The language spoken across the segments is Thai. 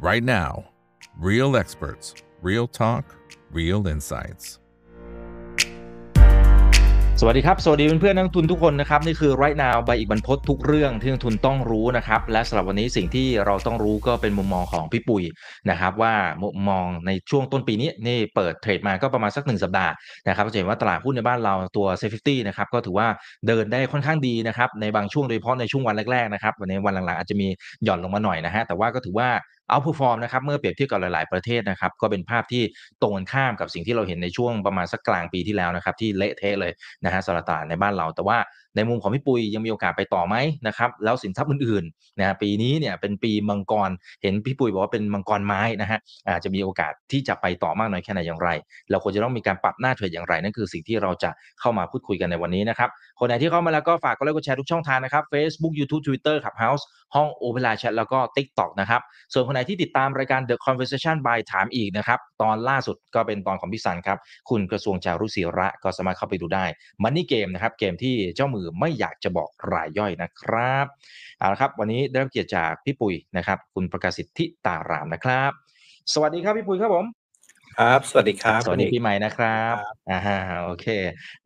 right now. Real experts, real talk, real insights. สวัสดีครับ สวัสดีเพื่อนๆนักทุนทุกคนนะครับ นี่คือ right now ใบอีกบรรพททุกเรื่องที่นักทุนต้องรู้นะครับ และสำหรับวันนี้สิ่งที่เราต้องรู้ก็เป็นมุมมองของพี่ปุ๋ยนะครับ ว่ามุมมองในช่วงต้นปีนี้นี่เปิดเทรดมาก็ประมาณสักหนึ่งสัปดาห์นะครับจะเห็นว่าตลาดหุ้นในบ้านเราตัวเซฟตี้นะครับก็ถือว่าเดินได้ค่อนข้างดีนะครับในบางช่วงโดยเฉพาะในช่วงวันแรกๆนะครับวันวันหลังๆอาจจะมีหย่อนลงมาหน่อยนะฮะแต่ว่าก็ถือว่า เอาผู้ฟอร์มนะครับเมื่อเปรียบเทียบกับหลาย ๆประเทศนะครับก็เป็นภาพที่ตรงกันข้ามกับสิ่งที่เราเห็นในช่วงประมาณสักกลางปีที่แล้วนะครับที่เละเทะเลยนะฮะสำหรับตาในบ้านเรา แต่ว่าในมุมของพี่ปุยยังมีโอกาสไปต่อไหมนะครับแล้วสินทรัพย์อื่นๆนะฮะปีนี้เนี่ยเป็นปีมังกรเห็นพี่ปุยบอกว่าเป็นมังกรไม้นะฮะอาจจะมีโอกาสที่จะไปต่อมากน้อยแค่ไหนอย่างไร เราควรจะต้องมีการปรับหน้าเทรดอย่างไร นั่นคือสิ่งที่เราจะเข้ามาพูดคุยกันในวันนี้นะครับ คนไหนที่เข้ามาแล้วก็ฝากกดไลค์กดแชร์ทุกช่องทางนะครับ Facebook YouTube Twitter Clubhouse ห้อง Opera Chat แล้วก็ TikTok นะครับ ส่วนคนไหนที่ติดตามรายการ The Conversation by ถามอีกนะครับ ตอนล่าสุดก็เป็นตอนของพี่สันครับ คุณกระทรวงจารุศิระก็สามารถเข้าไปดูได้มันนี่เกมนะครับ เกมที่เจ้ามือไม่อยากจะบอกรายย่อยนะครับเอาละครับวันนี้ได้รับเกียรติจากพี่ปุ๋ยนะครับคุณประกาศสิทธิตารามนะครับ สวัสดีครับพี่ปุ๋ยครับผม ครับ สวัสดีครับสวัสดีปีใหม่นะครับอ่าโอเค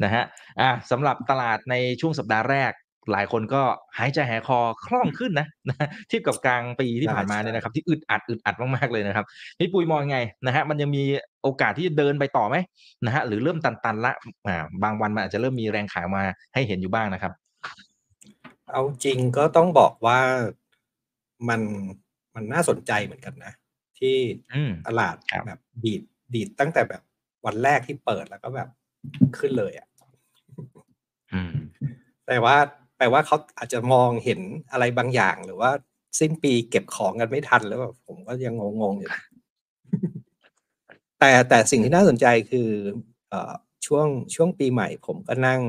นะฮะอ่าสำหรับตลาดในช่วงสัปดาห์แรก หลายคนก็หายใจหายคอคล่องขึ้นนะนะเทียบกับกลางปีที่ผ่านมาเนี่ยนะครับ ที่อึดอัดอึดอัดมากๆเลยนะครับพี่ปุยมองไงนะฮะมันยังมีโอกาสที่จะเดินไปต่อไหมนะฮะหรือเริ่มตันๆละอ่าบางวันมันอาจจะเริ่มมีแรงขายมาให้เห็นอยู่บ้างนะครับ เอาจริงก็ต้องบอกว่ามันมันน่าสนใจเหมือนกันนะ ที่อืมตลาดครับแบบดี ดดีดตั้งแต่แบบวันแรกที่เปิดแล้วก็แบบขึ้นเลยอะ่ะอืมแต่ว่าแปลว่าเขาอาจจะมองเห็นอะไรบางอย่าง หรือว่าสิ้นปีเก็บของกันไม่ทันแล้วแบบผมก็ยังงงๆอยู่แต่แต่สิ่งที่น่าสนใจคือเอ่อช่วงช่วงปีใหม่ ผมก็นั่ง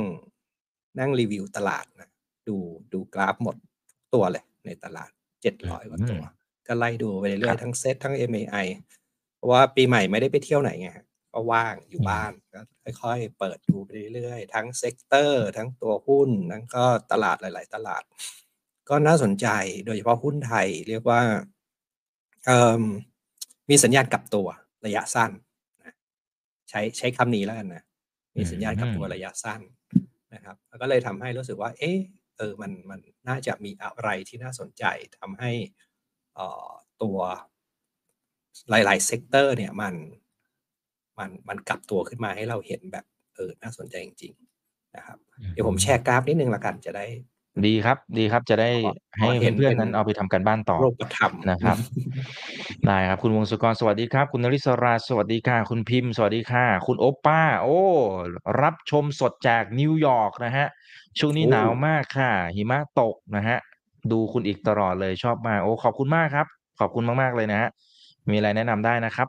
นั่งรีวิวตลาดนะดูดูกราฟหมดทุกตัวเลยในตลาดเจ็ดร้อยกว่าตัว ก็ไล่ดูไปเรื่อยๆครับทั้งเซตทั้ง MAI เพราะ ว่าปีใหม่ไม่ได้ไปเที่ยวไหนไงฮะก็ว่างอยู่บ้านก็ค่อยๆเปิดดูไปเรื่อยๆ ทั้ง sector ทั้งตัวหุ้นทั้งก็ตลาดหลาย ๆ ตลาด ก็น่าสนใจโดยเฉพาะหุ้นไทยเรียกว่าเอิ่มมีสัญญาณกลับตัวระยะสั้นนะใช้ใช้คำนี้แล้วกันนะมีสัญญาณกลับตัวระยะสั้นนะครับแล้วก็เลยทำให้รู้สึกว่า เอ๊ะเออมันมันน่าจะมีอะไรที่น่าสนใจทำให้เอ่อตัว หลาย ๆ sector เนี่ยมันมันมันกลับตัวขึ้นมาให้เราเห็นแบบเออน่าสนใจจริง ๆ นะครับ เดี๋ยวผมแชร์กราฟนิดนึงละกันจะได้ ดีครับ ดีครับจะได้พอให้พอเห็นเพื่อนเป็นๆนั้นเอาไปทำการบ้านต่อรูปธรรมนะครับได้ครับ คุณวงศกรสวัสดีครับ คุณนริศราสวัสดีค่ะ คุณพิมพ์สวัสดีค่ะ คุณโอปป้า โอ้ รับชมสดจากนิวยอร์กนะฮะช่วงนี้โอ้หนาวมากค่ะ หิมะตกนะฮะ ดูคุณอีกตลอดเลยชอบมากโอ้ขอบคุณมากครับ ขอบคุณมากๆเลยนะฮะ มีอะไรแนะนำได้นะครับ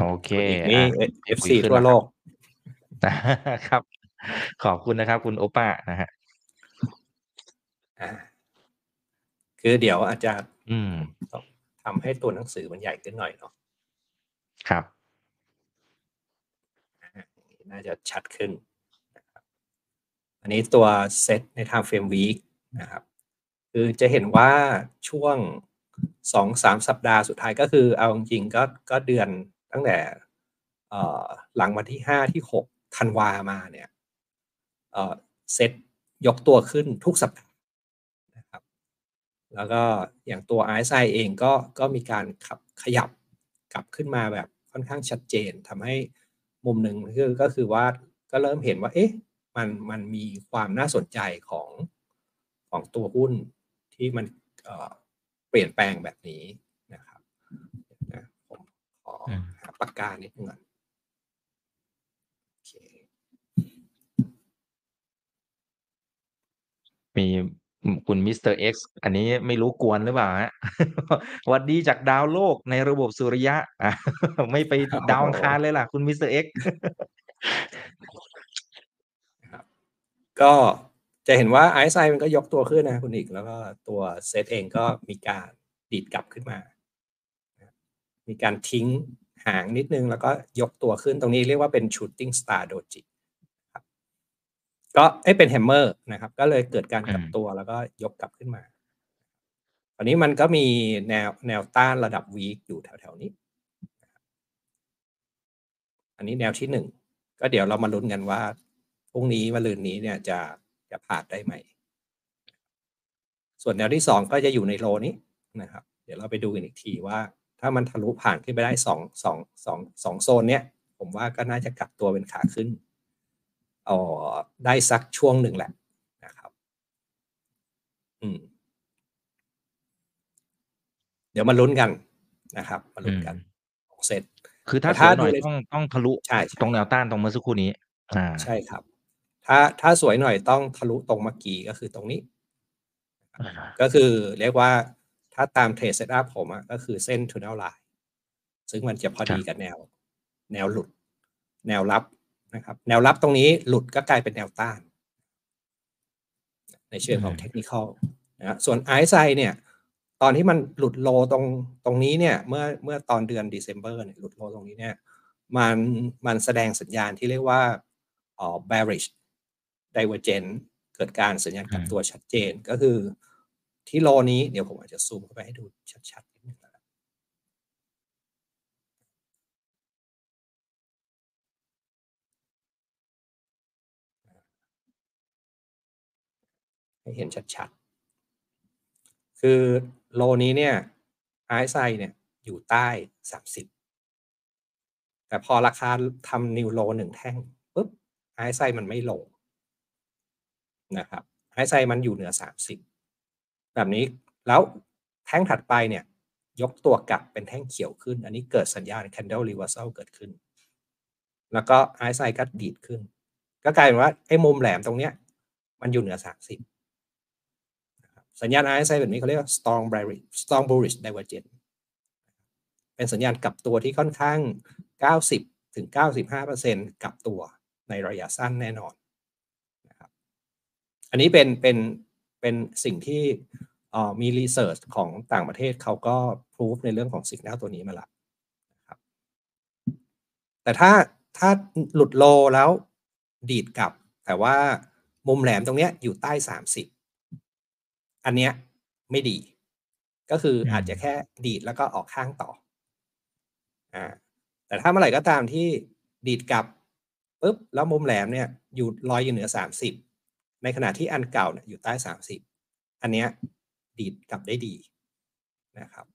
โอเคคุณอีกนี่อะเอฟคุยซีขึ้นทั่วแล้วโลครับกครับ ขอบคุณนะครับ คุณโอป้านะฮะอ่าคือเดี๋ยวอาจจะอืมต้องทำให้ตัวหนังสือมันใหญ่ขึ้นหน่อยเนาะครับน่าจะชัดขึ้นนะครับอันนี้ตัวเซตใน time frame week นะครับ คือจะเห็นว่าช่วง สองสามสัปดาห์สุดท้ายก็คือเอาจริงก็ก็เดือนตั้งแต่หลังวันที่ห้าที่หกธันวามาเนี่ยเอ่อเซตยกตัวขึ้นทุกสัปดาห์นะครับ แล้วก็อย่างตัว RSI เองก็ก็มีการขับขยับกลับขึ้นมาแบบค่อนข้างชัดเจนทำให้มุมหนึ่งคือก็คือว่าก็เริ่มเห็นว่า เอ๊ะมันมันมีความน่าสนใจของของตัวหุ้นที่มัน เอ่อเปลี่ยนแปลงแบบนี้นะครับนะผมขออืมหาปากกานิดนึงก่อนโอเคมีคุณมิสเตอร์เอ็กซ์อันนี้ไม่รู้กวนหรือเปล่าฮะหวัดดีจากดาวโลกในระบบสุริยะอะไม่ไปดาวอังคารเลยล่ะ คุณมิสเตอร์เอ็กซ์ก็ จะเห็นว่า RSI มันก็ยกตัวขึ้นนะคุณอีก แล้วก็ตัวเซตเองก็มีการดีดกลับขึ้นมา มีการทิ้งหางนิดนึง แล้วก็ยกตัวขึ้นตรงนี้เรียกว่าเป็น shooting star doji ครับก็เอ้ยเป็น hammer นะครับ ก็เลยเกิดการกลับตัวแล้วก็ยกกลับขึ้นมาอันนี้มันก็มีแนวแนวต้านระดับ week อยู่แถวๆนี้ อันนี้แนวที่หนึ่ง ก็เดี๋ยวเรามาลุ้นกันว่าพรุ่งนี้มะรืนนี้เนี่ยจะ จะผ่านได้ไหม ส่วนแนวที่สองก็จะอยู่ในโซนนี้นะครับ เดี๋ยวเราไปดูกันอีกทีว่า ถ้ามันทะลุผ่านขึ้นไปได้สองสองสองสองโซนเนี้ยผมว่าก็น่าจะกลับตัวเป็นขาขึ้นอ๋อได้สักช่วงหนึ่งแหละนะครับ อืม เดี๋ยวมาลุ้นกันนะครับ มาลุ้นกันของเซตคือถ้าแต่ถ้าสวยหน่อยดูในต้องต้องทะลุใช่ใช่ตรงแนวต้านตรงเมื่อสักครู่นี้ อ่า ใช่ครับ ถ้าถ้าสวยหน่อยต้องทะลุตรงเมื่อกี้ก็คือตรงนี้ ก็คือเรียกว่าถ้าตาม trade setup ผมอะก็คือเส้น tunnel line ซึ่งมันจะพอดีกับแนว แนวหลุด แนวรับนะครับ แนวรับตรงนี้หลุดก็กลายเป็นแนวต้าน ในเชิงของอืม technical นะฮะส่วน RSI เนี่ย ตอนที่มันหลุด low ตรงตรงนี้เนี่ย เมื่อเมื่อตอนเดือน December เนี่ยหลุด low ตรงนี้เนี่ย มันมันแสดงสัญญาณที่เรียกว่าอ๋อ bearish divergent เกิดการสัญญาณกลับตัวชัดเจนก็คือที่โลนี้เดี๋ยวผมอาจจะซูมเข้าไปให้ดูชัดๆนิดนึงนะครับให้เห็นชัดๆ คือโลนี้เนี่ยไอซ์ไซเนี่ยอยู่ใต้ 30 แต่พอราคาทำนิวโลหนึ่งแท่งปุ๊บไอซ์ไซมันไม่ลง นะครับไอซ์ไซมันอยู่เหนือ 30 แบบนี้แล้วแท่งถัดไปเนี่ยยกตัวกลับเป็นแท่งเขียวขึ้น อันนี้เกิดสัญญาณ candle reversal เกิดขึ้น แล้วก็ไอซ์ไซก็ดีดขึ้น ก็กลายเป็นว่าไอ้มุมแหลมตรงเนี้ยมันอยู่เหนือ 30นะครับสัญญาณ RSI แบบนี้เขาเรียกว่า strong bearish strong bullish divergence เป็นสัญญาณกลับตัวที่ค่อนข้าง 90ถึง95%กลับตัวในระยะสั้นแน่นอน อันนี้เป็นเป็นเป็นสิ่งที่เอ่อมีรีเสิร์ชของต่างประเทศเขาก็พ o ูฟในเรื่องของสิกแนลตัวนี้มาละนะครับแต่ถ้าถ้าหลุดโลแล้วดีดกลับ แต่ว่ามุมแหลมตรงเนี้ยอยู่ใต้ 30 อันเนี้ยไม่ดี ก็คืออืมอาจจะแค่ดีดแล้วก็ออกข้างต่ออ่าแต่ถ้าเมื่อไหร่ก็ตามที่ดีดกลับปุ๊บแล้วมุมแหลมเนี่ยอยู่ลอยอยู่เหนือ 30 ในขณะที่อันเก่าเนี่ยอยู่ใต้ 30 อันเนี้ยดีดกลับได้ดีนะครับ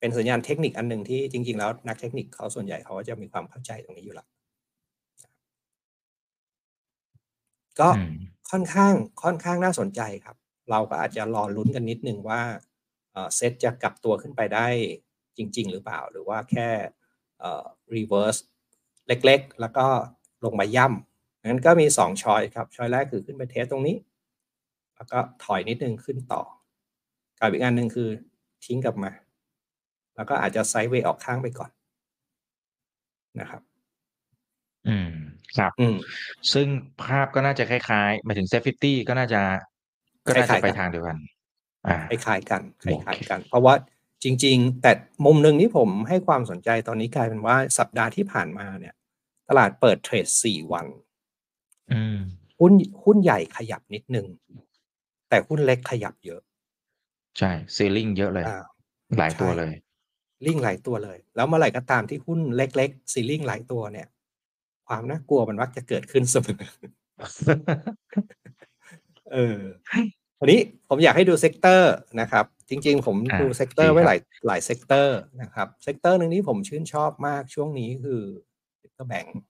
เป็นสัญญาณเทคนิคอันหนึ่งที่จริง ๆ แล้วนักเทคนิคเขาส่วนใหญ่เขาก็จะมีความเข้าใจตรงนี้อยู่แล้วก็อืมค่อนข้างค่อนข้างน่าสนใจครับ เราก็อาจจะรอลุ้นกันนิดนึงว่าเอ่อเซตจะกลับตัวขึ้นไปได้จริง ๆ หรือเปล่า หรือว่าแค่เอ่อ reverse เล็ก ๆ แล้วก็ลงมาย่ำ งั้นก็มี 2 ช้อยครับ ช้อยแรกคือขึ้นไปเทสตรงนี้ แล้วก็ถอยนิดนึงขึ้นต่อ กับอีกอันหนึ่งคือทิ้งกลับมา แล้วก็อาจจะไซด์เวย์ออกข้างไปก่อนนะครับ อืม ครับ อืม ซึ่งภาพก็น่าจะคล้ายๆหมายถึงเซฟฟิตี้ก็น่าจะ ก็น่าคจะล้ายๆไปกันทางเดียวกันอ่าคล้ายๆกันคโอเคล้ายๆกัน เพราะว่าจริง ๆ แต่มุมหนึ่งที่ผมให้ความสนใจตอนนี้กลายเป็นว่าสัปดาห์ที่ผ่านมาเนี่ย ตลาดเปิดเทรดสี่วันอืม หุ้นหุ้นใหญ่ขยับนิดนึง แต่หุ้นเล็กขยับเยอะ ใช่ซีลิงเยอะเลยอ่าหลายตัวใช่เลย ceiling หลายตัวเลย แล้วเมื่อไหร่ก็ตามที่หุ้นเล็กๆ ceiling หลายตัวเนี่ย ความน่ากลัวมันมักจะเกิดขึ้นเสมอเออวันนี้ผมอยากให้ดู sector นะครับ จริง ๆ ผมอ่าดู sector ดีไว้ครับหลายหลาย sector นะครับ sector หนึ่งที่ผมชื่นชอบมากช่วงนี้คือ sector แบงค์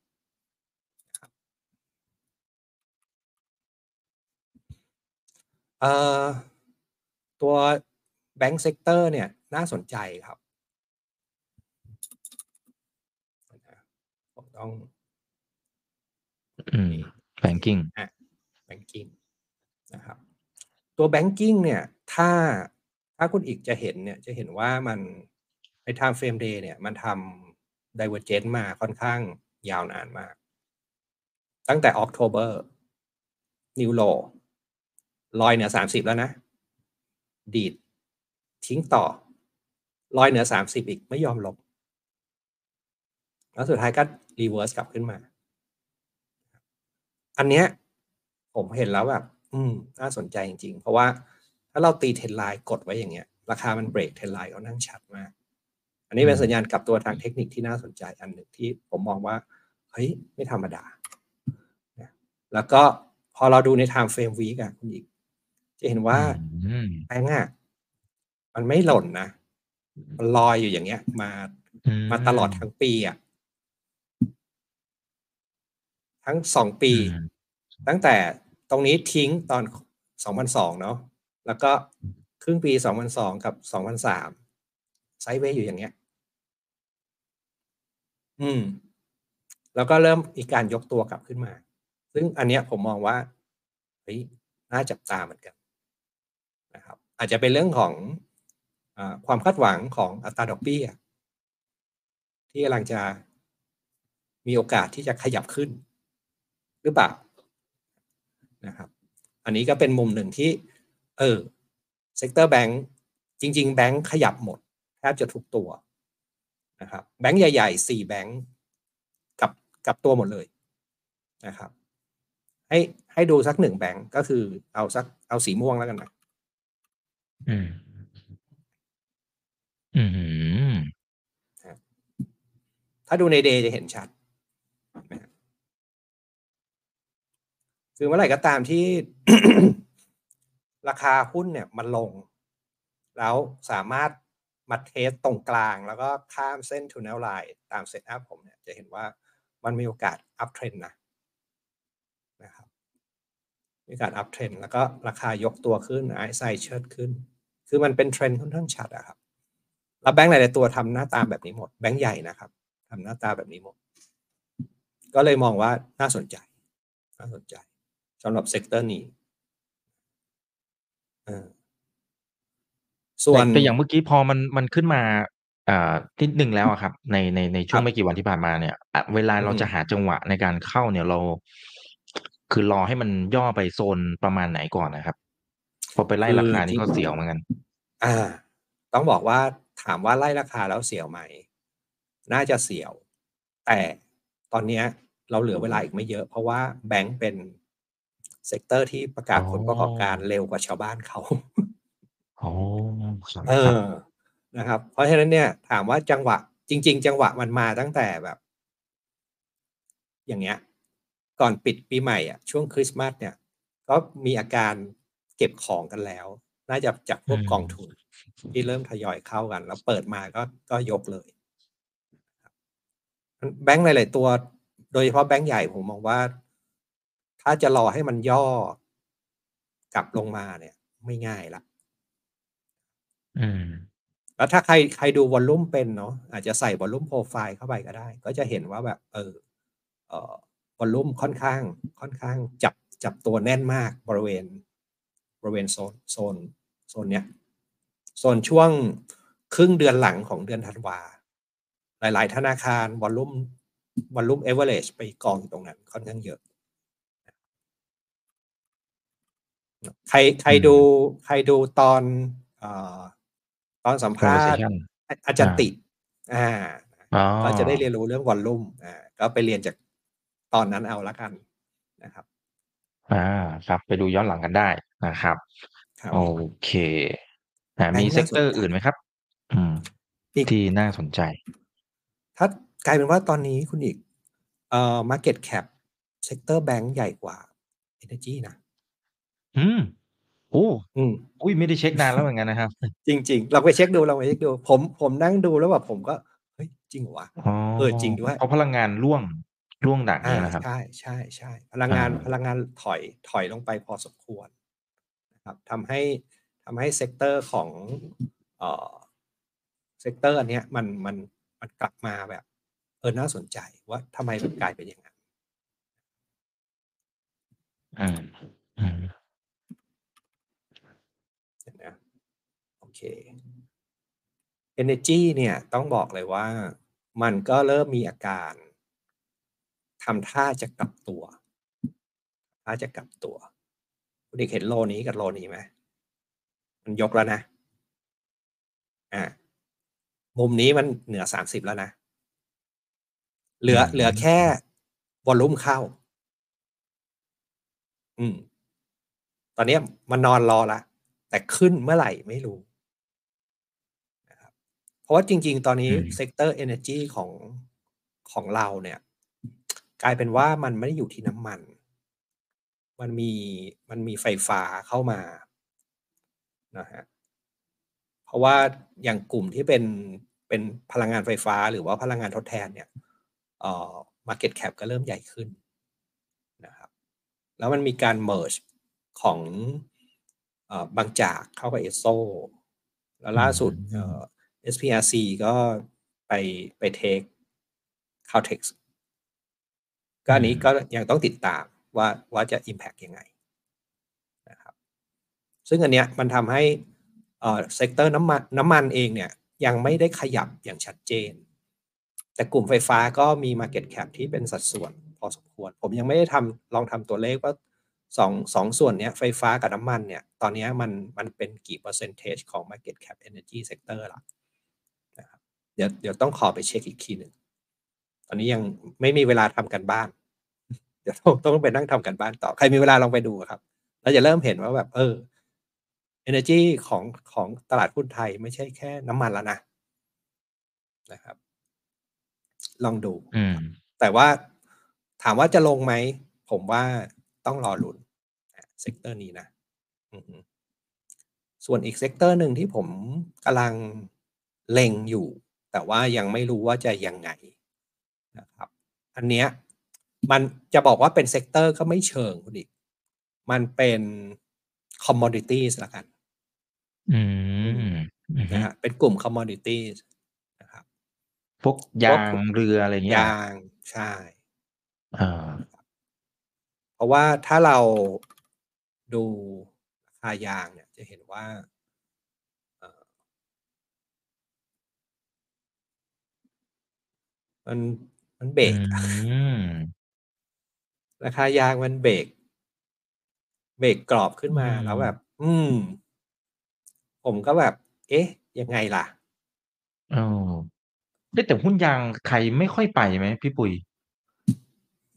เอ่อ ตัว bank sector เนี่ยน่าสนใจครับผมต้องอืม banking banking นะครับ ตัว banking เนี่ย ถ้าถ้าคุณอีกจะเห็นเนี่ย จะเห็นว่ามันใน time frame day เนี่ย มันทำ divergence มาค่อนข้างยาวนานมาก ตั้งแต่ October New Low ล อยเหนือ30แล้วนะ ดีด ทิ้งต่อ ลอยเหนือ30อีกไม่ยอมลงแล้วสุดท้ายก็ reverse กลับขึ้นมา อันเนี้ยผมเห็นแล้วแบบ อืม น่าสนใจจริง ๆ เพราะว่าถ้าเราตีเทรนไลน์กดไว้อย่างเงี้ย ราคามันเบรกเทรนไลน์ก็นั่งชัดมาก อันนี้เป็นสัญญาณกลับตัวทางเทคนิคที่น่าสนใจอันหนึ่งที่ผมมองว่า เฮ้ย ไม่ธรรมดา แล้วก็พอเราดูใน time frame week อะคุณอีก จะเห็นว่าอืมแบงก์อะมันไม่หล่นนะมันลอยอยู่อย่างเงี้ย มาอืมาตลอดทั้งปีอะทั้งสองปีอืมตั้งแต่ตรงนี้ทิ้งตอน2002เนาะแล้วก็ครึ่งปี2002กับ2003ไซด์เวย์อยู่อย่างเงี้ย อืม แล้วก็เริ่มอีกการยกตัวกลับขึ้นมา ซึ่งอันเนี้ยผมมองว่าเฮ้ยน่าจับตาเหมือนกันนะครับ อาจจะเป็นเรื่องของอความคาดหวังของอัตราดอกเบี้ย ที่กำลังจะมีโอกาสที่จะขยับขึ้น หรือเปล่านะครับ อันนี้ก็เป็นมุมหนึ่งที่ เออ sector แบงค์จริง ๆ แบงค์ขยับหมดแทบจะทุกตัวนะครับแบงค์ใหญ่ๆสี่แบงค์กับกับตัวหมดเลยนะครับ ให้ให้ดูสักหนึ่งแบงค์ก็คือเอาสักเอาสีม่วงแล้วกันนะ อืม อืมถ้าดูในเดย์จะเห็นชัดนะครับคือเมื่อไหร่ก็ตามที่ ราคาหุ้นเนี่ยมันลง แล้วสามารถมา test ตรงกลาง แล้วก็ข้ามเส้น tunnel line ตาม setup ผมเนี่ยจะเห็นว่ามันมีโอกาส uptrend นะนะครับมีโอกาส uptrend แล้วก็ราคายกตัวขึ้น RSI เชิดขึ้น คือมันเป็นเทรนค่อนข้างชัดอะครับแล้วแบงก์หลาย ๆ ตัวทำหน้าตาแบบนี้หมด แบงก์ใหญ่นะครับทำหน้าตาแบบนี้หมด ก็เลยมองว่าน่าสนใจ น่าสนใจสำหรับ sector นี้เออส่วนแต่แต่อย่างเมื่อกี้พอมันมันขึ้นมาอ่านิดนึงแล้วอะครับ ในในในช่วครับไม่กี่วันที่ผ่านมาเนี่ยอะเวลาเราอืมจะหาจังหวะในการเข้าเนี่ยเรา คือรอให้มันย่อไปโซนประมาณไหนก่อนนะครับ พอไปไล่ราคานี่ก็เสียวเหมือนกัน อ่า ต้องบอกว่าถามว่าไล่ราคาแล้วเสียวไหม น่าจะเสียว แต่ตอนเนี้ยเราเหลือเวลาอีกไม่เยอะ เพราะว่าแบงก์เป็น sector ที่ประกาศอ๋อผลประกอบการเร็วกว่าชาวบ้านเขาอ๋อครับเออนะครับ เพราะฉะนั้นเนี่ยถามว่าจังหวะ จริง ๆ จังหวะมันมาตั้งแต่แบบ อย่างเงี้ย ก่อนปิดปีใหม่อะช่วงคริสต์มาสเนี่ย ก็มีอาการ เก็บของกันแล้ว น่าจะจากพวกกองทุน ที่เริ่มทยอยเข้ากัน แล้วเปิดมาก็ก็ยกเลยแบงก์หลาย ๆ ตัว โดยเฉพาะแบงก์ใหญ่ผมมองว่า ถ้าจะรอให้มันย่อกลับลงมาเนี่ย ไม่ง่ายละอืมแล้วถ้าใครใครดูวอลลุ่มเป็นเนาะอาจจะใส่วอลลุ่มโปรไฟล์เข้าไปก็ได้ ก็จะเห็นว่าแบบ เออเอ่อวอลลุ่มค่อนข้าง ค่อนข้างจับจับตัวแน่นมากบริเวณ บริเวณโซนโซนโซนเนี้ยโซนช่วงครึ่งเดือนหลังของเดือนธันวา หลาย ๆ ธนาคารวอลลุ่มวอลลุ่มเอเวอเรจไปกองอยู่ตรงนั้นค่อนข้างเยอะ ใครใครอืมดูใครดูตอนเอ่อตอนสัมภาษณ์ conversation อาอาจารย์ติ อ่าอ๋อก็จะได้เรียนรู้เรื่องวอลลุ่มอ่าก็ไปเรียนจากตอนนั้นเอาละกันนะครับ อ่า ครับ ไปดูย้อนหลังกันได้นะครับ ครับ โอเคอ่าแบงค์มีน่าสนใจ อื่นไหมครับ อืม อีก ที่น่าสนใจ ถ้ากลายเป็นว่าตอนนี้คุณอีกเอ่อ market cap sector แบงก์ใหญ่กว่า energy นะ อืมโอ้อืม อุ้ยไม่ได้เช็คนานแล้วเหมือนกันนะครับจริง ๆ เราไปเช็คดูเราไปเช็คดู ผมผมนั่งดูแล้วแบบผมก็ เฮ้ย จริงเหรอวะ อ๋อเออจริงด้วย เพราะพลังงานร่วง ร่วงดักอ่าเนี่ยนะครับ ใช่ใช่ใช่พลังงานอ่าพลังงานถอยถอยลงไปพอสมควรนะครับทำให้ทำให้ sector ของเอ่อ sector อันเนี้ยมันมันมันกลับมาแบบ เออน่าสนใจว่าทำไมมันกลายเป็นอย่างนั้นอืมอืมเห็นนะโอเค Energy เนี่ยต้องบอกเลยว่ามันก็เริ่มมีอาการ ทำท่าจะกลับตัวท่าจะกลับตัวคุณเด็กเห็นโลนี้กับโลนี้ไหมมันยกแล้วนะอ่ามุมนี้มันเหนือสามสิบแล้วนะ เหลืออืมเหลือแค่วอลลุ่มเข้า อืม ตอนเนี้ยมันนอนรอละ แต่ขึ้นเมื่อไหร่ไม่รู้นะครับเพราะว่าจริง ๆ ตอนนี้อืม sector energy ของของเราเนี่ย กลายเป็นว่ามันไม่ได้อยู่ที่น้ำมัน มันมีมันมีไฟฟ้าเข้ามานะฮะเพราะว่าอย่างกลุ่มที่เป็นเป็นพลังงานไฟฟ้าหรือว่าพลังงานทดแทนเนี่ยเอ่อ market cap ก็เริ่มใหญ่ขึ้นนะครับแล้วมันมีการ merge ของเอ่อบางจากเข้ากับเอโซแล้วล่าสุดเอ่อ SPRC ก็ไปไป take Caltex ก็อันนี้ก็ยังต้องติดตามว่าว่าจะ impact ยังไงนะครับซึ่งอันเนี้ยมันทำให้เอ่อ sector น้ำมันน้ำมันเองเนี่ยยังไม่ได้ขยับอย่างชัดเจน แต่กลุ่มไฟฟ้าก็มี Market Cap ที่เป็นสัดส่วนพอสมควร ผมยังไม่ได้ทำลองทำตัวเลขว่าสองสองส่วนเนี้ยไฟฟ้ากับน้ำมันเนี่ยตอนเนี้ยมันมันเป็นกี่เปอร์เซ็นต์ของ Market Cap Energy Sector ละนะครับเดี๋ยวเดี๋ยวต้องขอไปเช็คอีกทีหนึ่ง ตอนนี้ยังไม่มีเวลาทำกันบ้านเดี๋ยวต้องต้องไปนั่งทำกันบ้านต่อใครมีเวลาลองไปดูครับเราจะเริ่มเห็นว่าแบบ เออ energy ของของตลาดหุ้นไทยไม่ใช่แค่น้ำมันแล้วนะนะครับ ลองดูอืมแต่ว่าถามว่าจะลงไหม ผมว่าต้องรอลุ้น sector นี้นะอือฮึส่วนอีก sector หนึ่งที่ผมกำลังเล็งอยู่ แต่ว่ายังไม่รู้ว่าจะยังไง นะครับ อันเนี้ยมันจะบอกว่าเป็น sector ก็ไม่เชิงคุณอีก มันเป็น commodities ละกันอืมอืมนะฮะเป็นกลุ่ม commodities นะครับพวกยางเรืออะไรอย่างเงี้ยยางใช่อ่าเพราะว่าถ้าเราดูราคายางเนี่ย จะเห็นว่าเอ่อมัน มันเบรกอืมราคายางมันเบรกเบรกกรอบขึ้นมาอืมแล้วแบบ อืม ผมก็แบบ เอ๊ะ ยังไงล่ะเออเอ๊ะแต่หุ้นยางใครไม่ค่อยไปไหมพี่ปุ๋ย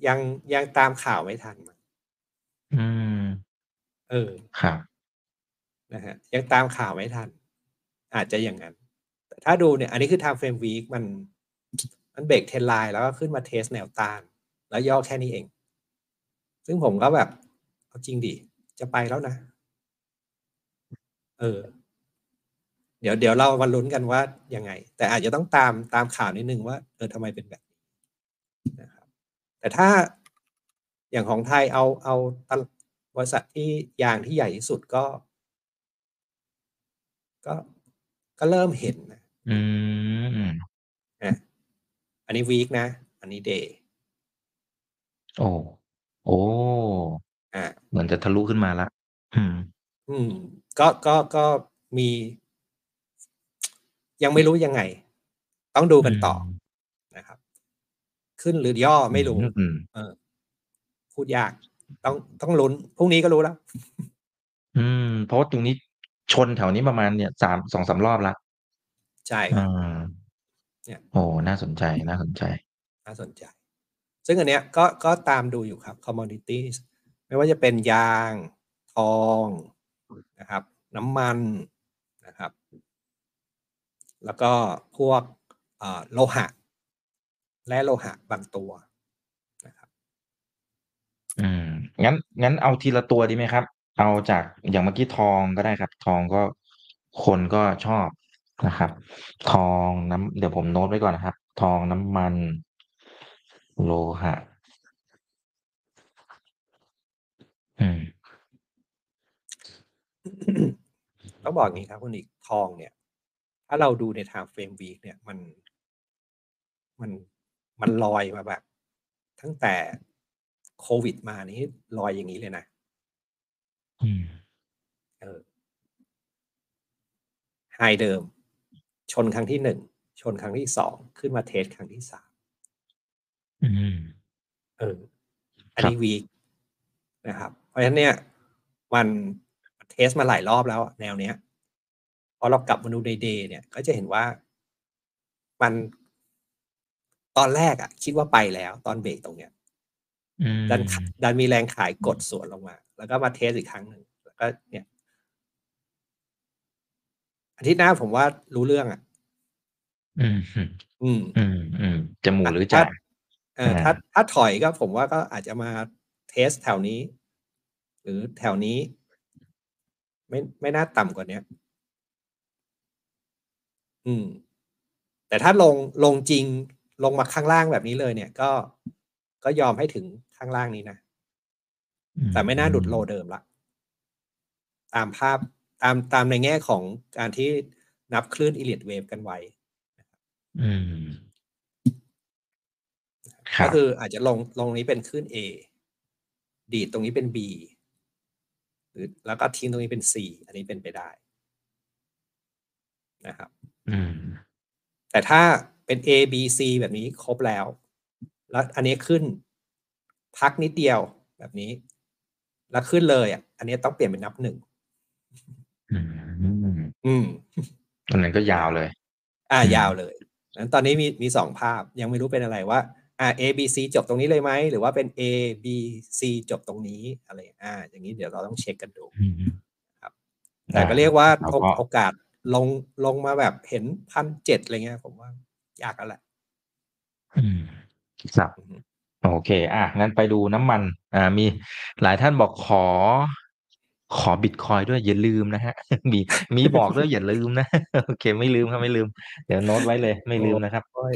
ยังยังตามข่าวไม่ทันมั้งอืม เออ ครับนะฮะยังตามข่าวไม่ทัน อาจจะอย่างนั้น แต่ถ้าดูเนี่ย อันนี้คือ time frame week มัน มันเบรกเทนไลน์แล้วก็ขึ้นมาเทสแนวต้าน แล้วย่อแค่นี้เอง ซึ่งผมก็แบบ เอาจริงดิ จะไปแล้วนะ เออ เดี๋ยวเดี๋ยวเรามาลุ้นกันว่ายังไง แต่อาจจะต้องตามตามข่าวนิดนึงว่าเออทำไมเป็นแบบนี้นะครับ แต่ถ้าอย่างของไทยเอาเอาบริษัทที่ยางที่ใหญ่ที่สุดก็ ก็ก็เริ่มเห็นนะอืมอะ อันนี้วีคนะ อันนี้เดย์โอ้โอ้อ่าเหมือนจะทะลุขึ้นมาละอืม อืม ก็ก็ก็มี ยังไม่รู้ยังไง ต้องดูกันต่อนะครับ ขึ้นหรือย่อไม่รู้อืมเออ พูดยาก ต้องต้องลุ้นพรุ่งนี้ก็รู้แล้ว อืม เพราะว่าตรงนี้ชนแถวนี้ประมาณเนี่ยสามสองสามรอบละใช่ครัอ่บา เนี่ยโอ้น่าสนใจน่าสนใจ น่าสนใจ ซึ่งอันเนี้ยก็ก็ตามดูอยู่ครับ commodities ไม่ว่าจะเป็นยาง ทองนะครับ น้ำมันนะครับ แล้วก็พวกเอ่อโลหะ และโลหะบางตัวนะครับอืมงั้น งั้นเอาทีละตัวดีไหมครับ เอาจากอย่างเมื่อกี้ทองก็ได้ครับ ทองก็คนก็ชอบ นะครับ ทองน้ำเดี๋ยวผมโน้ตไว้ก่อนนะครับ ทองน้ำมัน โลหะ อืมต้องบอกอย่างนี้ครับคุณอีกทองเนี่ย ถ้าเราดูใน time frame week เนี่ยมันมันมันลอยมาแบบ ตั้งแต่โควิดมานี้ลอยอย่างนี้เลยนะอืมเออ high เดิม ชนครั้งที่หนึ่งชนครั้งที่สองขึ้นมา test ครั้งที่สามอืมเอออันนี้ week นะครับ เพราะฉะนั้นเนี่ย มัน test มาหลายรอบแล้วอะแนวเนี้ยพอเรากลับมาดูใน day เนี่ย ก็จะเห็นว่ามันตอนแรกอะคิดว่าไปแล้ว ตอนเบรกตรงเนี้ยอืมดันดันมีแรงขายกดสวนลงมา แล้วก็มา test อีกครั้งหนึ่งแล้วก็เนี่ย อาทิตย์หน้าผมว่ารู้เรื่องอะ อืม อืม อืม อืมอืมจะหมู่หรือจะจ่าเออถ้าถ้าถอยก็ผมว่าก็อาจจะมา test แถวนี้ หรือแถวนี้ ไม่ไม่น่าต่ำกว่าเนี้ยอืม แต่ถ้าลงลงจริงลงมาข้างล่างแบบนี้เลยเนี่ยก็ก็ยอมให้ถึงข้างล่างนี้นะ แต่ไม่น่าหลุดโลเดิมละ ตามภาพ ตามตามในแง่ของการที่นับคลื่นอิเลียดเวฟกันไว้อืมครัก็บคืออาจจะลงลงนี้เป็นคลื่น A ดีดตรงนี้เป็น B หรือแล้วก็ทิ้งตรงนี้เป็น C อันนี้เป็นไปได้นะครับอืมแต่ถ้าเป็น A B C แบบนี้ครบแล้ว แล้วอันนี้ขึ้นพักนิดเดียวแบบนี้ แล้วขึ้นเลยอะ อันนี้ต้องเปลี่ยนเป็นนับหนึ่ง อืมอืมอันนั้นก็ยาวเลย อ่าอืมยาวเลยนั้นตอนนี้มีมีสองภาพยังไม่รู้เป็นอะไรว่า อ่า A B C จบตรงนี้เลยไหม หรือว่าเป็น A B C จบตรงนี้อะไร อ่า อย่างนี้เดี๋ยวเราต้องเช็คกันดูอืมแต่ก็เรียกว่าแล้วโอก็โอกาสลงลงมาแบบเห็นพันเจ็ดอะไรเงี้ยผมว่ายากแล้วแหละอืมครับอือฮึโอเค อะงั้นไปดูน้ำมัน อ่า มีหลายท่านบอกขอ ขอบิตคอยด้วยอย่าลืมนะฮะ มีมีบอกด้วยอย่าลืมนะโอเค ไม่ลืมครับไม่ลืม เดี๋ยวโน้ตไว้เลย ไม่ลืมนะครับโอ้ย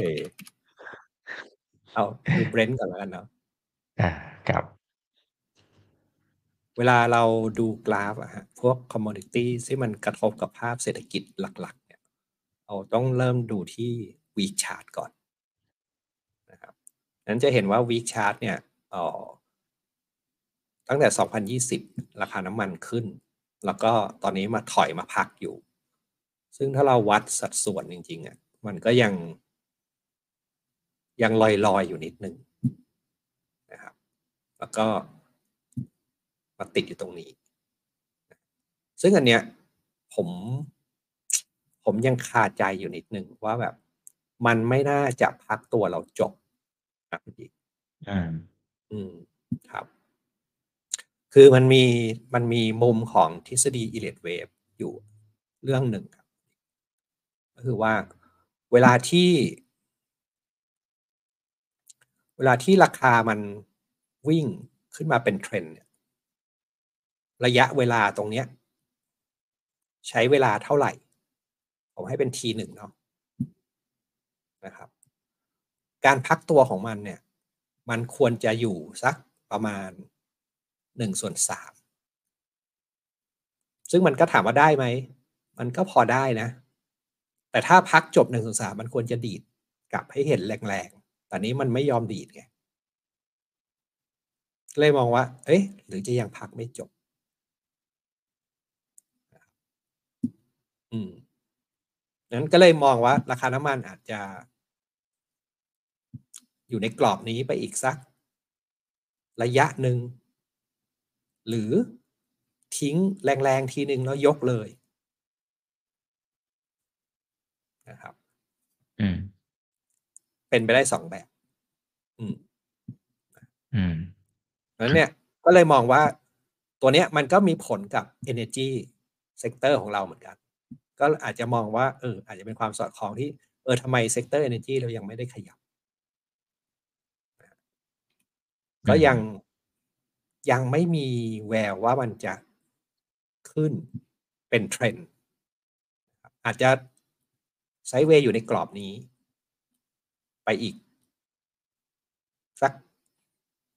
เอาดู Brent ก่อนแล้วกันเนาะอ่าครับ เวลาเราดูกราฟอะฮะพวกคอมม o ดิตี้ที่มันกระทบกับภาพเศรษฐกิจหลัก ๆ เนี่ยเราต้องเริ่มดูที่ week chart ก่อนนะครับนั้นจะเห็นว่า week chart เนี่ยเอ่อ ตั้งแต่ 2020 ราคาน้ำมันขึ้น แล้วก็ตอนนี้มาถอยมาพักอยู่ ซึ่งถ้าเราวัดสัดส่วนจริงๆอะมันก็ยัง ยังลอยๆอยู่นิดนึงนะครับ แล้วก็มาติดอยู่ตรงนี้ ซึ่งอันเนี้ยผมผมยังคาใจอยู่นิดนึงว่าแบบ มันไม่น่าจะพักตัวเราจบนะพี่บิ๊กอืมอืมครับ คือมันมีมันมีมุมของทฤษฎีอิเลดเวฟอยู่เรื่องหนึ่งครับก็คือว่าเวลาที่ เวลาที่ราคามันวิ่งขึ้นมาเป็นเทรนด์เนี่ยระยะเวลาตรงเนี้ย ใช้เวลาเท่าไหร่ ผมให้เป็นทีหนึ่งเนาะนะครับ การพักตัวของมันเนี่ย มันควรจะอยู่สักประมาณ หนึ่งส่วนสามซึ่งมันก็ถามว่าได้ไหม มันก็พอได้นะ แต่ถ้าพักจบหนึ่งส่วนสามมันควรจะดีดกลับให้เห็นแรงๆ แต่นี้มันไม่ยอมดีดไงเลยมองว่า เอ๊ะ หรือจะยังพักไม่จบ อืมนั้นก็เลยมองว่าราคาน้ำมันอาจจะ อยู่ในกรอบนี้ไปอีกสัก ระยะหนึ่ง หรือทิ้งแรงๆทีหนึ่งแล้วยกเลยนะครับอืมเป็นไปได้สองแบบ อืม อืมนั้นเนี่ย ก็เลยมองว่าตัวเนี้ยมันก็มีผลกับ energy sector ของเราเหมือนกัน ก็อาจจะมองว่าเอออาจจะเป็นความสอดคล้องที่เออทำไม sector energy เรายังไม่ได้ขยับ ก็ยัง ยังไม่มีแววว่ามันจะขึ้นเป็นเทรนด์อาจจะไซด์เวย์อยู่ในกรอบนี้ ไปอีก สัก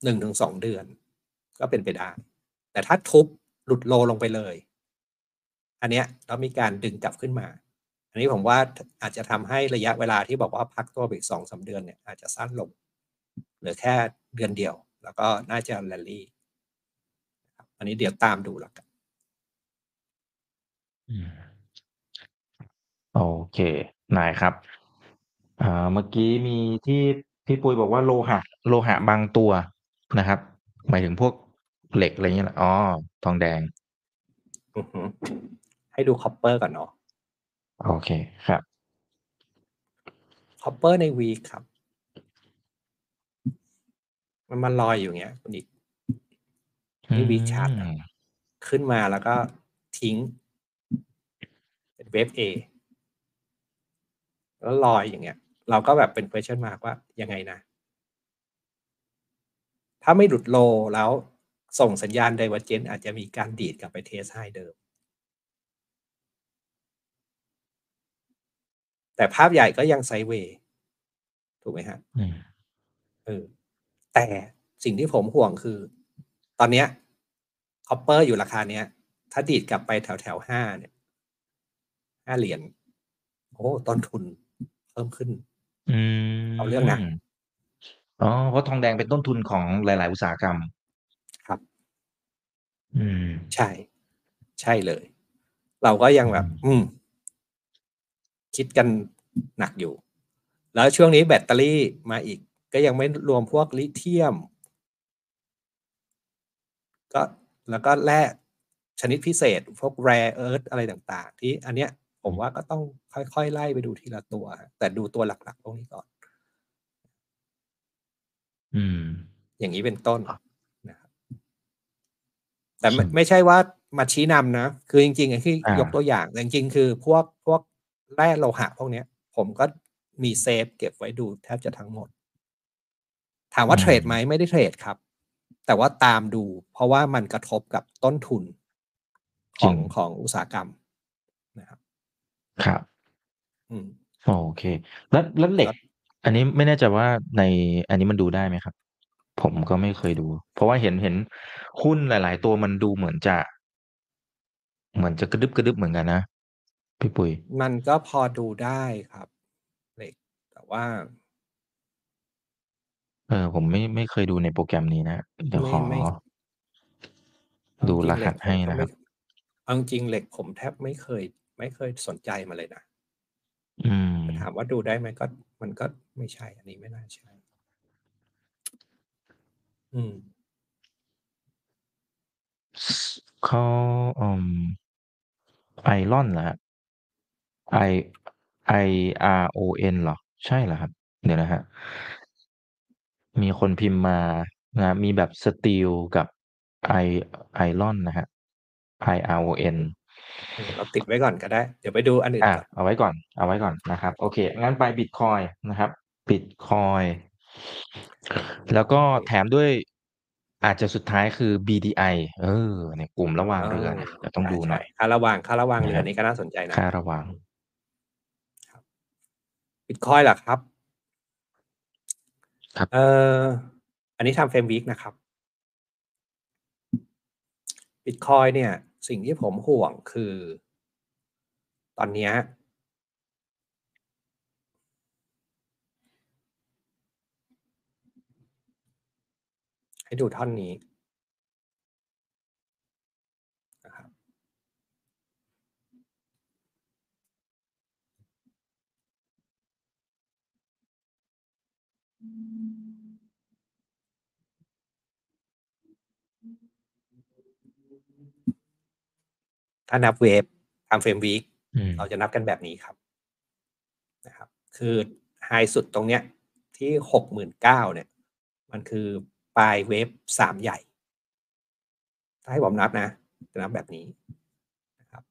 หนึ่งถึงสองเดือน ก็เป็นไปได้ แต่ถ้าทุบหลุดโลลงไปเลย อันเนี้ยเรามีการดึงกลับขึ้นมา อันนี้ผมว่าอาจจะทำให้ระยะเวลาที่บอกว่าพักตัวไปอีกสองสาเดือนเนี่ยอาจจะสั้นลง เหลือแค่เดือนเดียว แล้วก็น่าจะแรลลี่ อันนี้เดี๋ยวตามดูแล้วกันอืมโอเคนายครับอ่าเมื่อกี้มีที่พี่ปุ้ยบอกว่าโลหะ โลหะบางตัวนะครับ หมายถึงพวกเหล็กอะไรเงี้ยเหรออ๋อทองแดงอือหือให้ดู copper ก่อนเนาะโอเคครับ copper ใน week ครับ มันมันลอยอยู่เงี้ยคุณอีก นี่ week chart อืมขึ้นมาแล้วก็ทิ้งเป็นเเวฟ A แล้วลอยอย่างเงี้ย เราก็แบบเป็น question mark ว่ายังไงนะ ถ้าไม่หลุด low แล้วส่งสัญญาณ divergent อาจจะมีการดีดกลับไป test high เดิม แต่ภาพใหญ่ก็ยัง sideway ถูกไหมฮะอืม เออแต่สิ่งที่ผมห่วงคือ ตอนเนี้ย copper อยู่ราคาเนี้ย ถ้าดีดกลับไปแถวแถวห้าเนี่ยห้าเหรียญโอ้ต้นทุนเพิ่มขึ้น อืมเอาเรื่องนะอ๋อเพราะทองแดงเป็นต้นทุนของหลาย ๆ อุตสาหกรรม ครับ อืม ใช่ ใช่เลย เราก็ยังแบบ อืม คิดกันหนักอยู่ แล้วช่วงนี้แบตเตอรี่มาอีก ก็ยังไม่รวมพวกลิเธียม ก็แล้วก็แร่ชนิดพิเศษ พวกแรเอิร์ธอะไรต่างๆ ที่อันเนี้ยผมว่าก็ต้องค่อยๆ ไล่ไปดูทีละตัว แต่ดูตัวหลักๆพวกนี้ก่อน อืม อย่างนี้เป็นต้นครับนะครับแต่ไม่อืมไม่ใช่ว่ามาชี้นำนะ คือจริงๆไอ้ที่อ่ายยกตัวอย่างแต่จริงๆ คือพวกพวกแร่โลหะพวกเนี้ย ผมก็มีเซฟเก็บไว้ดูแทบจะทั้งหมด ถามว่าเทรดไหมไม่ได้เทรดครับ แต่ว่าตามดู เพราะว่ามันกระทบกับต้นทุนของของอุตสาหกรรมนะครับครับ อืมโอเค แล้วแล้วเหล็กครับอันนี้ไม่แน่ใจว่าในอันนี้มันดูได้ไหมครับ ผมก็ไม่เคยดู เพราะว่าเห็นเห็นหุ้นหลาย ๆ ตัวมันดูเหมือนจะ เหมือนจะกระดึบกระดึบเหมือนกันนะพี่ปุ๋ย มันก็พอดูได้ครับ เหล็ก แต่ว่า เออ ผมไม่ ไม่เคยดูในโปรแกรมนี้นะเดี๋ยวไม่ ขอ ไม่ดูรหัสให้นะครับ เอาจริง ๆ เหล็กผมแทบไม่เคย ไม่เคยสนใจมาเลยนะ อืมถามว่าดูได้ไหม ก็ มันก็ไม่ใช่ อันนี้ไม่น่าใช่ อืมเขาอืมไอรอนเหรอฮะ I I R O N เหรอ ใช่เหรอครับ เดี๋ยวนะฮะ มีคนพิมพ์มานะมีแบบสตีลกับไอไอรอนนะฮะ I R O N เออเราติดไว้ก่อนก็ได้ เดี๋ยวไปดูอันอื่นอะก่อนเอาไว้ก่อน เอาไว้ก่อนนะครับ โอเค งั้นไปบิตคอยนะครับบิตคอยแล้วก็แถมด้วยอาจจะสุดท้ายคือ BDI เออในกลุ่มระหว่างเรือเนี่ยเดี๋ยวต้องดูหน่อยใช่ค่าระหว่างค่าระหว่างเรือนะครับนี่ก็น่าสนใจนะค่าระวังบิตคอยล่ะครับ ครับ เอ่อ อันนี้ทำเฟรมวีคนะครับบิตคอยเนี่ย สิ่งที่ผมห่วงคือ ตอนนี้ให้ดูท่อนนี้ ถ้านับเวฟทำเฟรมวีคอืมเราจะนับกันแบบนี้ครับนะครับ คือไฮสุดตรงเนี้ยที่หกหมื่นเก้าเนี่ย มันคือปลายเวฟสามใหญ่ ถ้าให้ผมนับนะ จะนับแบบนี้นะครับ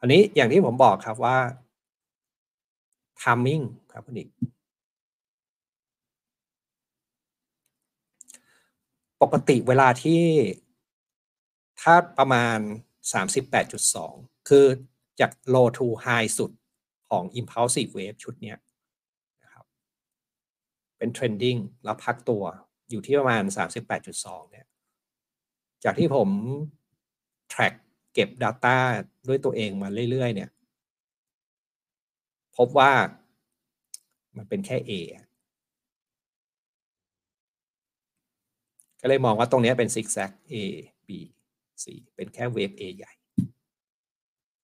อันนี้อย่างที่ผมบอกครับว่า timing ครับคุณอีกปกติเวลาที่ถ้าประมาณ 38.2 คือจาก low to high สุดของ impulsive wave ชุดเนี้ยนะครับเป็น trending แล้วพักตัวอยู่ที่ประมาณ 38.2 เนี่ย จากที่ผม track เก็บ Data ด้วยตัวเองมาเรื่อย ๆ เนี่ย พบว่ามันเป็นแค่ A อก็เลยมองว่าตรงนี้เป็น zigzag A B C เป็นแค่เวฟ A ใหญ่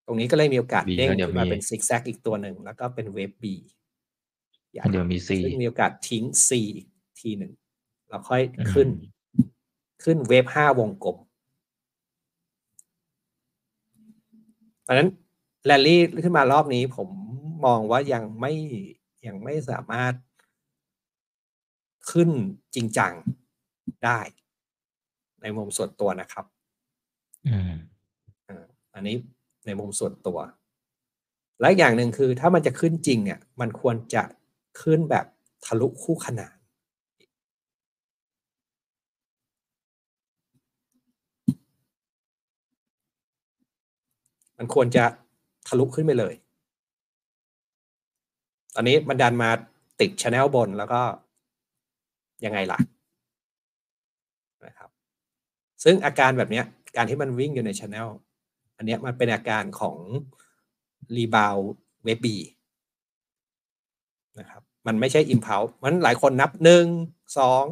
ตรงนี้ก็เลยมีโอกาส B เด้งแล้วเดี๋ยวขึ้นมามีเป็น zigzag อีกตัวหนึ่ง แล้วก็เป็นเวฟ B ใหญ่เดี๋ยวมี C ซึ่งมีโอกาสทิ้ง C อีกทีหนึ่งแล้วค่อยอืมขึ้น ขึ้นเวฟห้าวงกลมเพราะฉะนั้นแรลลี่ขึ้นมารอบนี้ผมมองว่ายังไม่ยังไม่สามารถขึ้นจริงจังได้ ในมุมส่วนตัวนะครับ อันนี้ในมุมส่วนตัว และอย่างหนึ่งคือถ้ามันจะขึ้นจริงเนี่ย มันควรจะขึ้นแบบทะลุคู่ขนาน มันควรจะทะลุขึ้นไปเลย ตอนนี้มันดันมาติด channel บนแล้วก็ยังไงล่ะนะครับ ซึ่งอาการแบบนี้ การที่มันวิ่งอยู่ใน channel อันนี้มันเป็นอาการของ rebound wave B นะครับมันไม่ใช่ impulse มันหลายคนนับหนึ่งสอง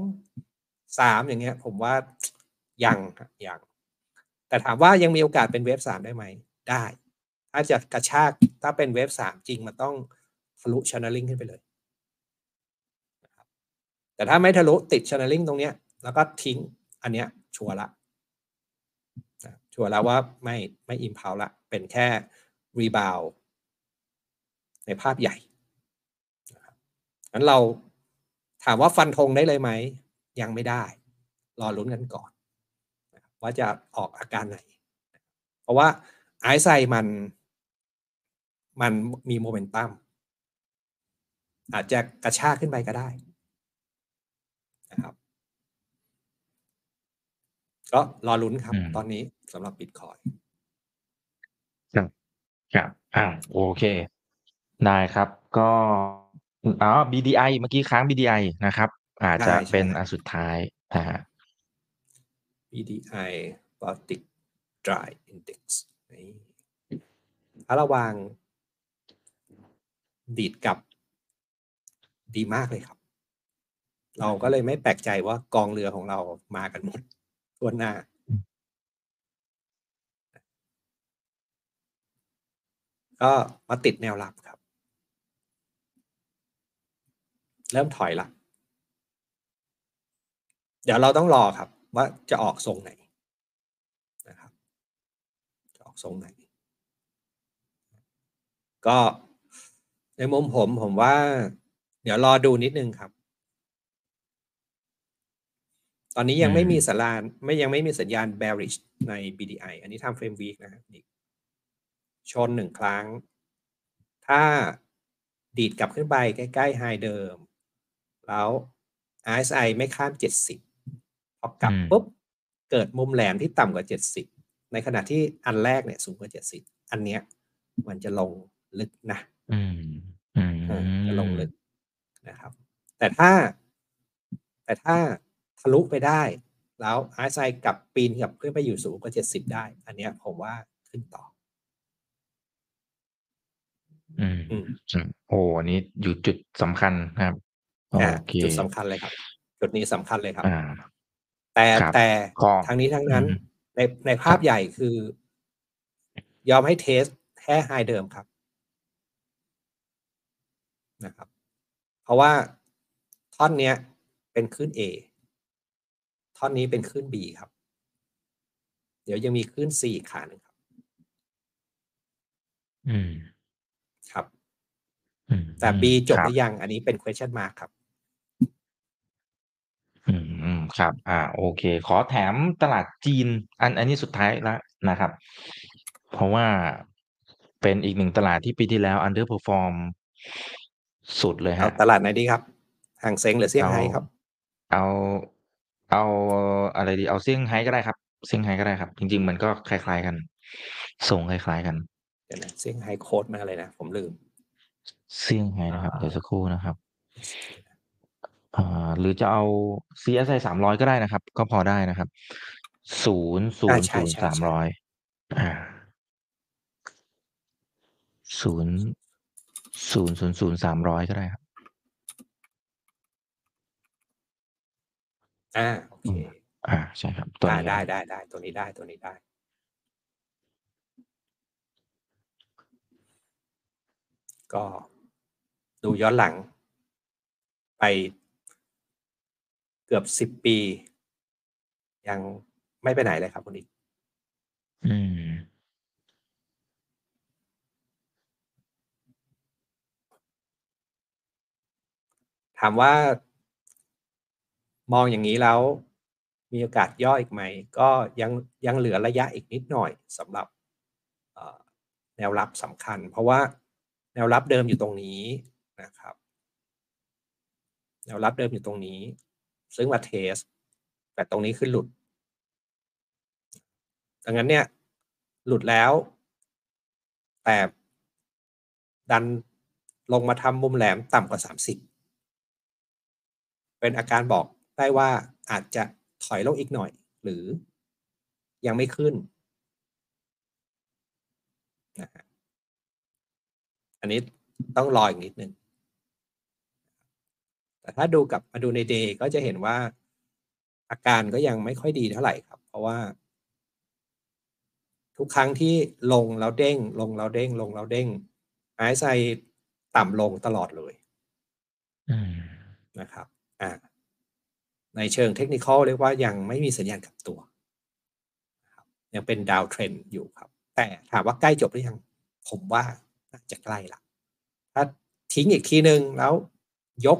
สามอย่างเงี้ย ผมว่ายังยังแต่ถามว่ายังมีโอกาสเป็น wave สามได้ไหม ได้ ถ้าจะกระชากถ้าเป็น wave สามจริง มันต้องทะลุช n นลลิงขึ้นไปเลยแต่ถ้าไม่ทะลุติด channeling ตรงเนี้ย แล้วก็ทิ้งอันเนี้ยชัวร์ละ ชัวร์แล้วว่าไม่ไม่ impulse ละ เป็นแค่ rebound ในภาพใหญ่งั้นเราถามว่าฟันธงได้เลยไหม ยังไม่ได้ รอลุ้นกันก่อน ว่าจะออกอาการไหน เพราะว่าไอซ์ไซมันมันมีโมเมนตัมอาจจะกระชากขึ้นไปก็ได้นะครับ ก็รอลุ้นครับตอนนี้สำหรับบิตคอยครับครับอ่าโอเค ได้ครับ ก็อ๋อ BDI เมื่อกี้ค้าง BDI นะครับ อาจจะเป็นอันสุดท้ายอ่า BDI Baltic Dry Index ถ้าระวาง ดีดกับดีมากเลยครับ เราก็เลยไม่แปลกใจว่ากองเรือของเรามากันหมด ทั่วหน้าก็มาติดแนวรับครับ เริ่มถอยละเดี๋ยวเราต้องรอครับ ว่าจะออกทรงไหนนะครับ จะออกทรงไหน ก็ในมุมผมผมว่า เดี๋ยวรอดูนิดนึงครับ ตอนนี้ยังไม่มีสัญญาณไม่ยังไม่มีสัญญาณ bearish ใน BDI อันนี้ทำเฟรมวีคนะครับชนหนึ่งครั้ง ถ้าดีดกลับขึ้นไปใกล้ๆไฮเดิม แล้ว RSI ไม่ข้าม 70 พอกลับปุ๊บ เกิดมุมแหลมที่ต่ำกว่า 70 ในขณะที่อันแรกเนี่ยสูงกว่า 70 อันเนี้ย มันจะลงลึกนะจะลงลึกนะครับ แต่ถ้า แต่ถ้า ทะลุไปได้ แล้วไอซ์ไซกลับปีนกับขึ้นไปอยู่สูงกว่าเจ็ดสิบได้ อันเนี้ยผมว่าขึ้นต่อ อืมโอ้อันนี้อยู่จุดสำคัญครับโอเคจุดสำคัญเลยครับ จุดนี้สำคัญเลยครับแต่แต่ทางนี้ทั้งนั้น ในในภาพใหญ่คือ ยอมให้เทสแค่ไฮเดิมครับนะครับ เพราะว่าท่อนเนี้ยเป็นขึ้น A ท่อนนี้เป็นคลื่น B ครับ เดี๋ยวยังมีคลื่น C อีกขาหนึ่งครับ อืม ครับแต่ B จบหรือยัง อันนี้เป็น question mark ครับ อืม ครับ อ่า โอเค ขอแถมตลาดจีน อัน อันนี้สุดท้ายแล้วนะครับ เพราะว่าเป็นอีกหนึ่งตลาดที่ปีที่แล้ว underperform สุดเลยฮะตลาดไหนดีครับห่างเซ็งหรือเซี่ยงไฮ้ครับ เอา เอาอะไรดี เอาเซี่ยงไฮ้ก็ได้ครับ เซี่ยงไฮ้ก็ได้ครับ จริง ๆ มันก็คล้าย ๆ กันส่งคล้าย ๆ กันเดี๋ยวนะเซี่ยงไฮ้โค้ดมาเลยนะ ผมลืม เซี่ยงไฮ้นะครับเดี๋ยวสักครู่นะครับอ่าหรือจะเอา CSI สามร้อยก็ได้นะครับ ก็พอได้นะครับศูนย์ศูนย์ศูนย์สามร้อยอ่าศูนย์ศูนย์ศูนย์ศูนย์สามร้อยก็ได้ครับ อ่าโอเคอ่าใช่ครับตัวนี้ได้ได้ได้ตัวนี้ได้ตัวนี้ได้ ก็ดูย้อนหลัง ไปเกือบสิบปี ยังไม่ไปไหนเลยครับคุณอีกอืมถามว่า มองอย่างนี้แล้ว มีโอกาสย่ออีกไหม ก็ยังยังเหลือระยะอีกนิดหน่อยสำหรับแนวรับสำคัญ เพราะว่าแนวรับเดิมอยู่ตรงนี้นะครับ แนวรับเดิมอยู่ตรงนี้ ซึ่งมาเทส แต่ตรงนี้คือหลุด ดังนั้นเนี่ย หลุดแล้ว แต่ดันลงมาทำมุมแหลมต่ำกว่า 30 เป็นอาการบอก ได้ว่าอาจจะถอยลงอีกหน่อย หรือยังไม่ขึ้นนะฮะอันนี้ต้องรออีกนิดนึงแต่ถ้าดูกับมาดูในเดย์ก็จะเห็นว่าอาการก็ยังไม่ค่อยดีเท่าไหร่ครับ เพราะว่า ทุกครั้งที่ลงแล้วเด้ง ลงแล้วเด้ง ลงแล้วเด้งไอซ์ไซต่ำลงตลอดเลยอืมนะครับ อ่า ในเชิงเทคนิคเรียกว่ายังไม่มีสัญญาณกลับตัวนะครับยังเป็นดาวเทรนอยู่ครับ แต่ถามว่าใกล้จบหรือยังผมว่าน่าจะใกล้ละถ้าทิ้งอีกทีหนึ่งแล้วยก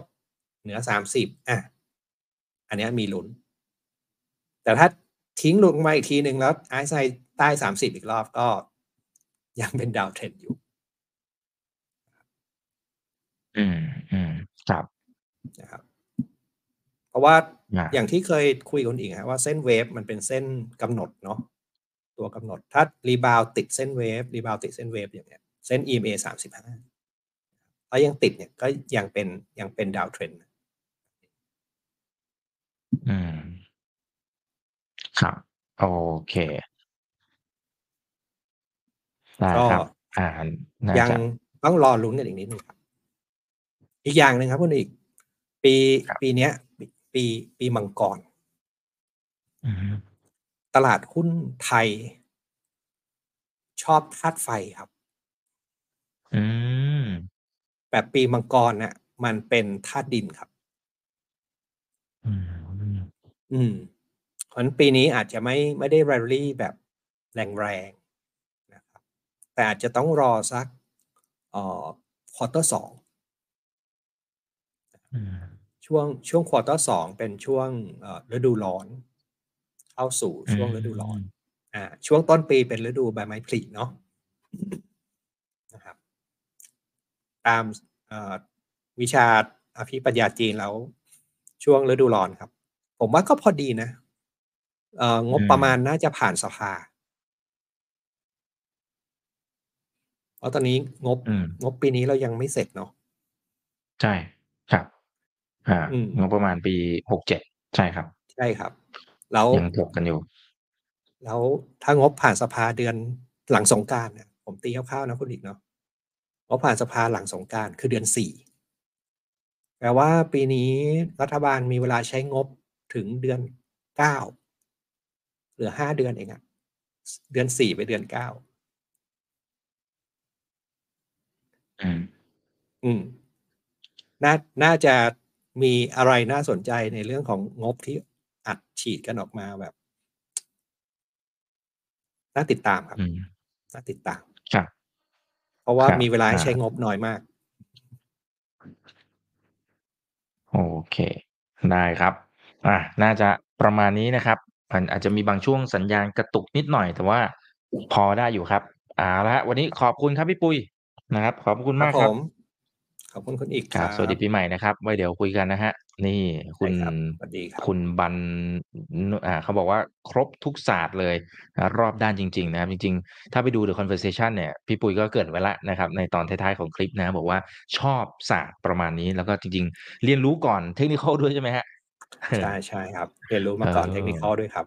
เหนือสามสิบอะอันเนี้ยมีลุ้น แต่ถ้าทิ้งหลุดลงมาอีกทีหนึ่งแล้วไอซ์ไซใต้สามสิบอีกรอบก็ยังเป็นดาวเทรนอยู่ อืมอืมครับนะครับ เพราะว่าอ่าอย่างที่เคยคุยกันอีกฮะว่าเส้นเวฟมันเป็นเส้นกำหนดเนาะตัวกำหนดถ้า rebound ติดเส้น wave rebound ติดเส้น wave อย่างเงี้ยเส้น EMA สามสิบห้าถ้ายังติดเนี่ยก็ยังเป็นยังเป็น downtrendอืมครับโอเคได้ก็ครับอ่าน่ายังจะต้องรอลุ้นกันอีกนิดนึงครับ อีกอย่างหนึ่งครับคุณอีก ปีครับปีเนี้ย ปีปีปีมังกรอืมตลาดหุ้นไทย ชอบธาตุไฟครับอืมแบบปีมังกรน่ะ มันเป็นธาตุดินครับ อืมอืมเพราะฉะนั้นปีนี้อาจจะไม่ไม่ได้ rally แบบแรงๆนะครับ แต่อาจจะต้องรอสักเอ่อ quarter สองอืม ช่วงช่วงควอเตอร์สองเป็นช่วงเอ่อฤดูร้อน เข้าสู่ช่วงฤดูร้อนอ่าช่วงต้นปีเป็นฤดูใบไม้ผลิเนาะนะครับตามเอ่อวิชาอภิปรัญญาจีนแล้ว ช่วงฤดูร้อนครับ ผมว่าก็พอดีนะเอ่องบประมาณน่าจะผ่านสภาเพราะตอนนี้งบอืมงบปีนี้เรายังไม่เสร็จเนาะใช่ครับ อ่าอืมงบประมาณปีหกเจ็ดใช่ครับ ใช่ครับ แล้วยังถกกันอยู่ แล้วถ้างบผ่านสภาเดือนหลังสงกรารเนี่ยผมตีคร่าวๆนะคุณอีกเนาะงบผ่านสภาหลังสงกรารคือเดือนสี่แปลว่าปีนี้รัฐบาลมีเวลาใช้งบถึงเดือนเก้าเหลือห้าเดือนเองอะเดือนสี่ไปเดือนเก้าอืมอืมน่า น่าจะ มีอะไรน่าสนใจในเรื่องของงบที่อัดฉีดกันออกมาแบบ น่าติดตามครับอืมน่าติดตามครับเพราะว่าครับมีเวลาให้อ่าใช้งบน้อยมาก โอเค ได้ครับ อะน่าจะประมาณนี้นะครับมันอาจจะมีบางช่วงสัญญาณกระตุกนิดหน่อย แต่ว่าพอได้อยู่ครับเอาละฮะวันนี้ขอบคุณครับพี่ปุ้ยนะครับ ขอบคุณครัมากผครับม ขอบคุณคุณอีกคครัรับบสวัสดีปีใหม่นะครับไว้เดี๋ยวคุยกันนะฮะ นี่คุณได้ครับสวัสดีครับคุณบันอ่าเขาบอกว่าครบทุกศาสตร์เลยนะรอบด้านจริง ๆ นะครับ จริง ๆ ถ้าไปดู The Conversation เนี่ย พี่ปุ้ยก็เกริดไว้แล้วนะครับ ในตอนท้ายๆของคลิปนะ บอกว่าชอบศาสตร์ประมาณนี้แล้วก็จริง ๆ เรียนรู้ก่อนเทคนิคด้วยใช่ไหมฮะใช่ใช่ครับ เรียนรู้มาก่อนเออเทคนิคด้วยครับ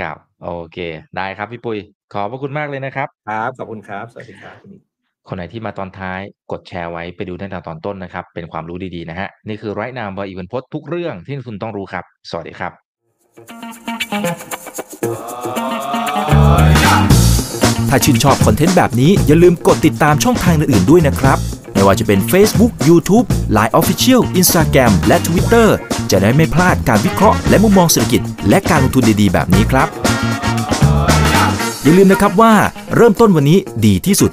ครับโอเค ได้ครับพี่ปุ้ยขอบพระคุณมากเลยนะครับ ครับ ขอบคุณครับ สวัสดีครับ คนไหนที่มาตอนท้ายกดแชร์ไว้ไปดูตั้งแต่ตอนต้นนะครับ เป็นความรู้ดีๆนะฮะ นี่คือไรนามบอยอีเวนพดทุกเรื่องที่นักทุนต้องรู้ครับ สวัสดีครับ ถ้าชื่นชอบคอนเทนต์แบบนี้อย่าลืมกดติดตามช่องทางอื่นๆด้วยนะครับ ไม่ว่าจะเป็น Facebook, YouTube, Line Official, Instagram และ Twitter จะได้ไม่พลาดการวิเคราะห์และมุมมองเศรษฐกิจ และการลงทุนดีๆ แบบนี้ครับ อย่าลืมนะครับว่าเริ่มต้นวันนี้ดีที่สุด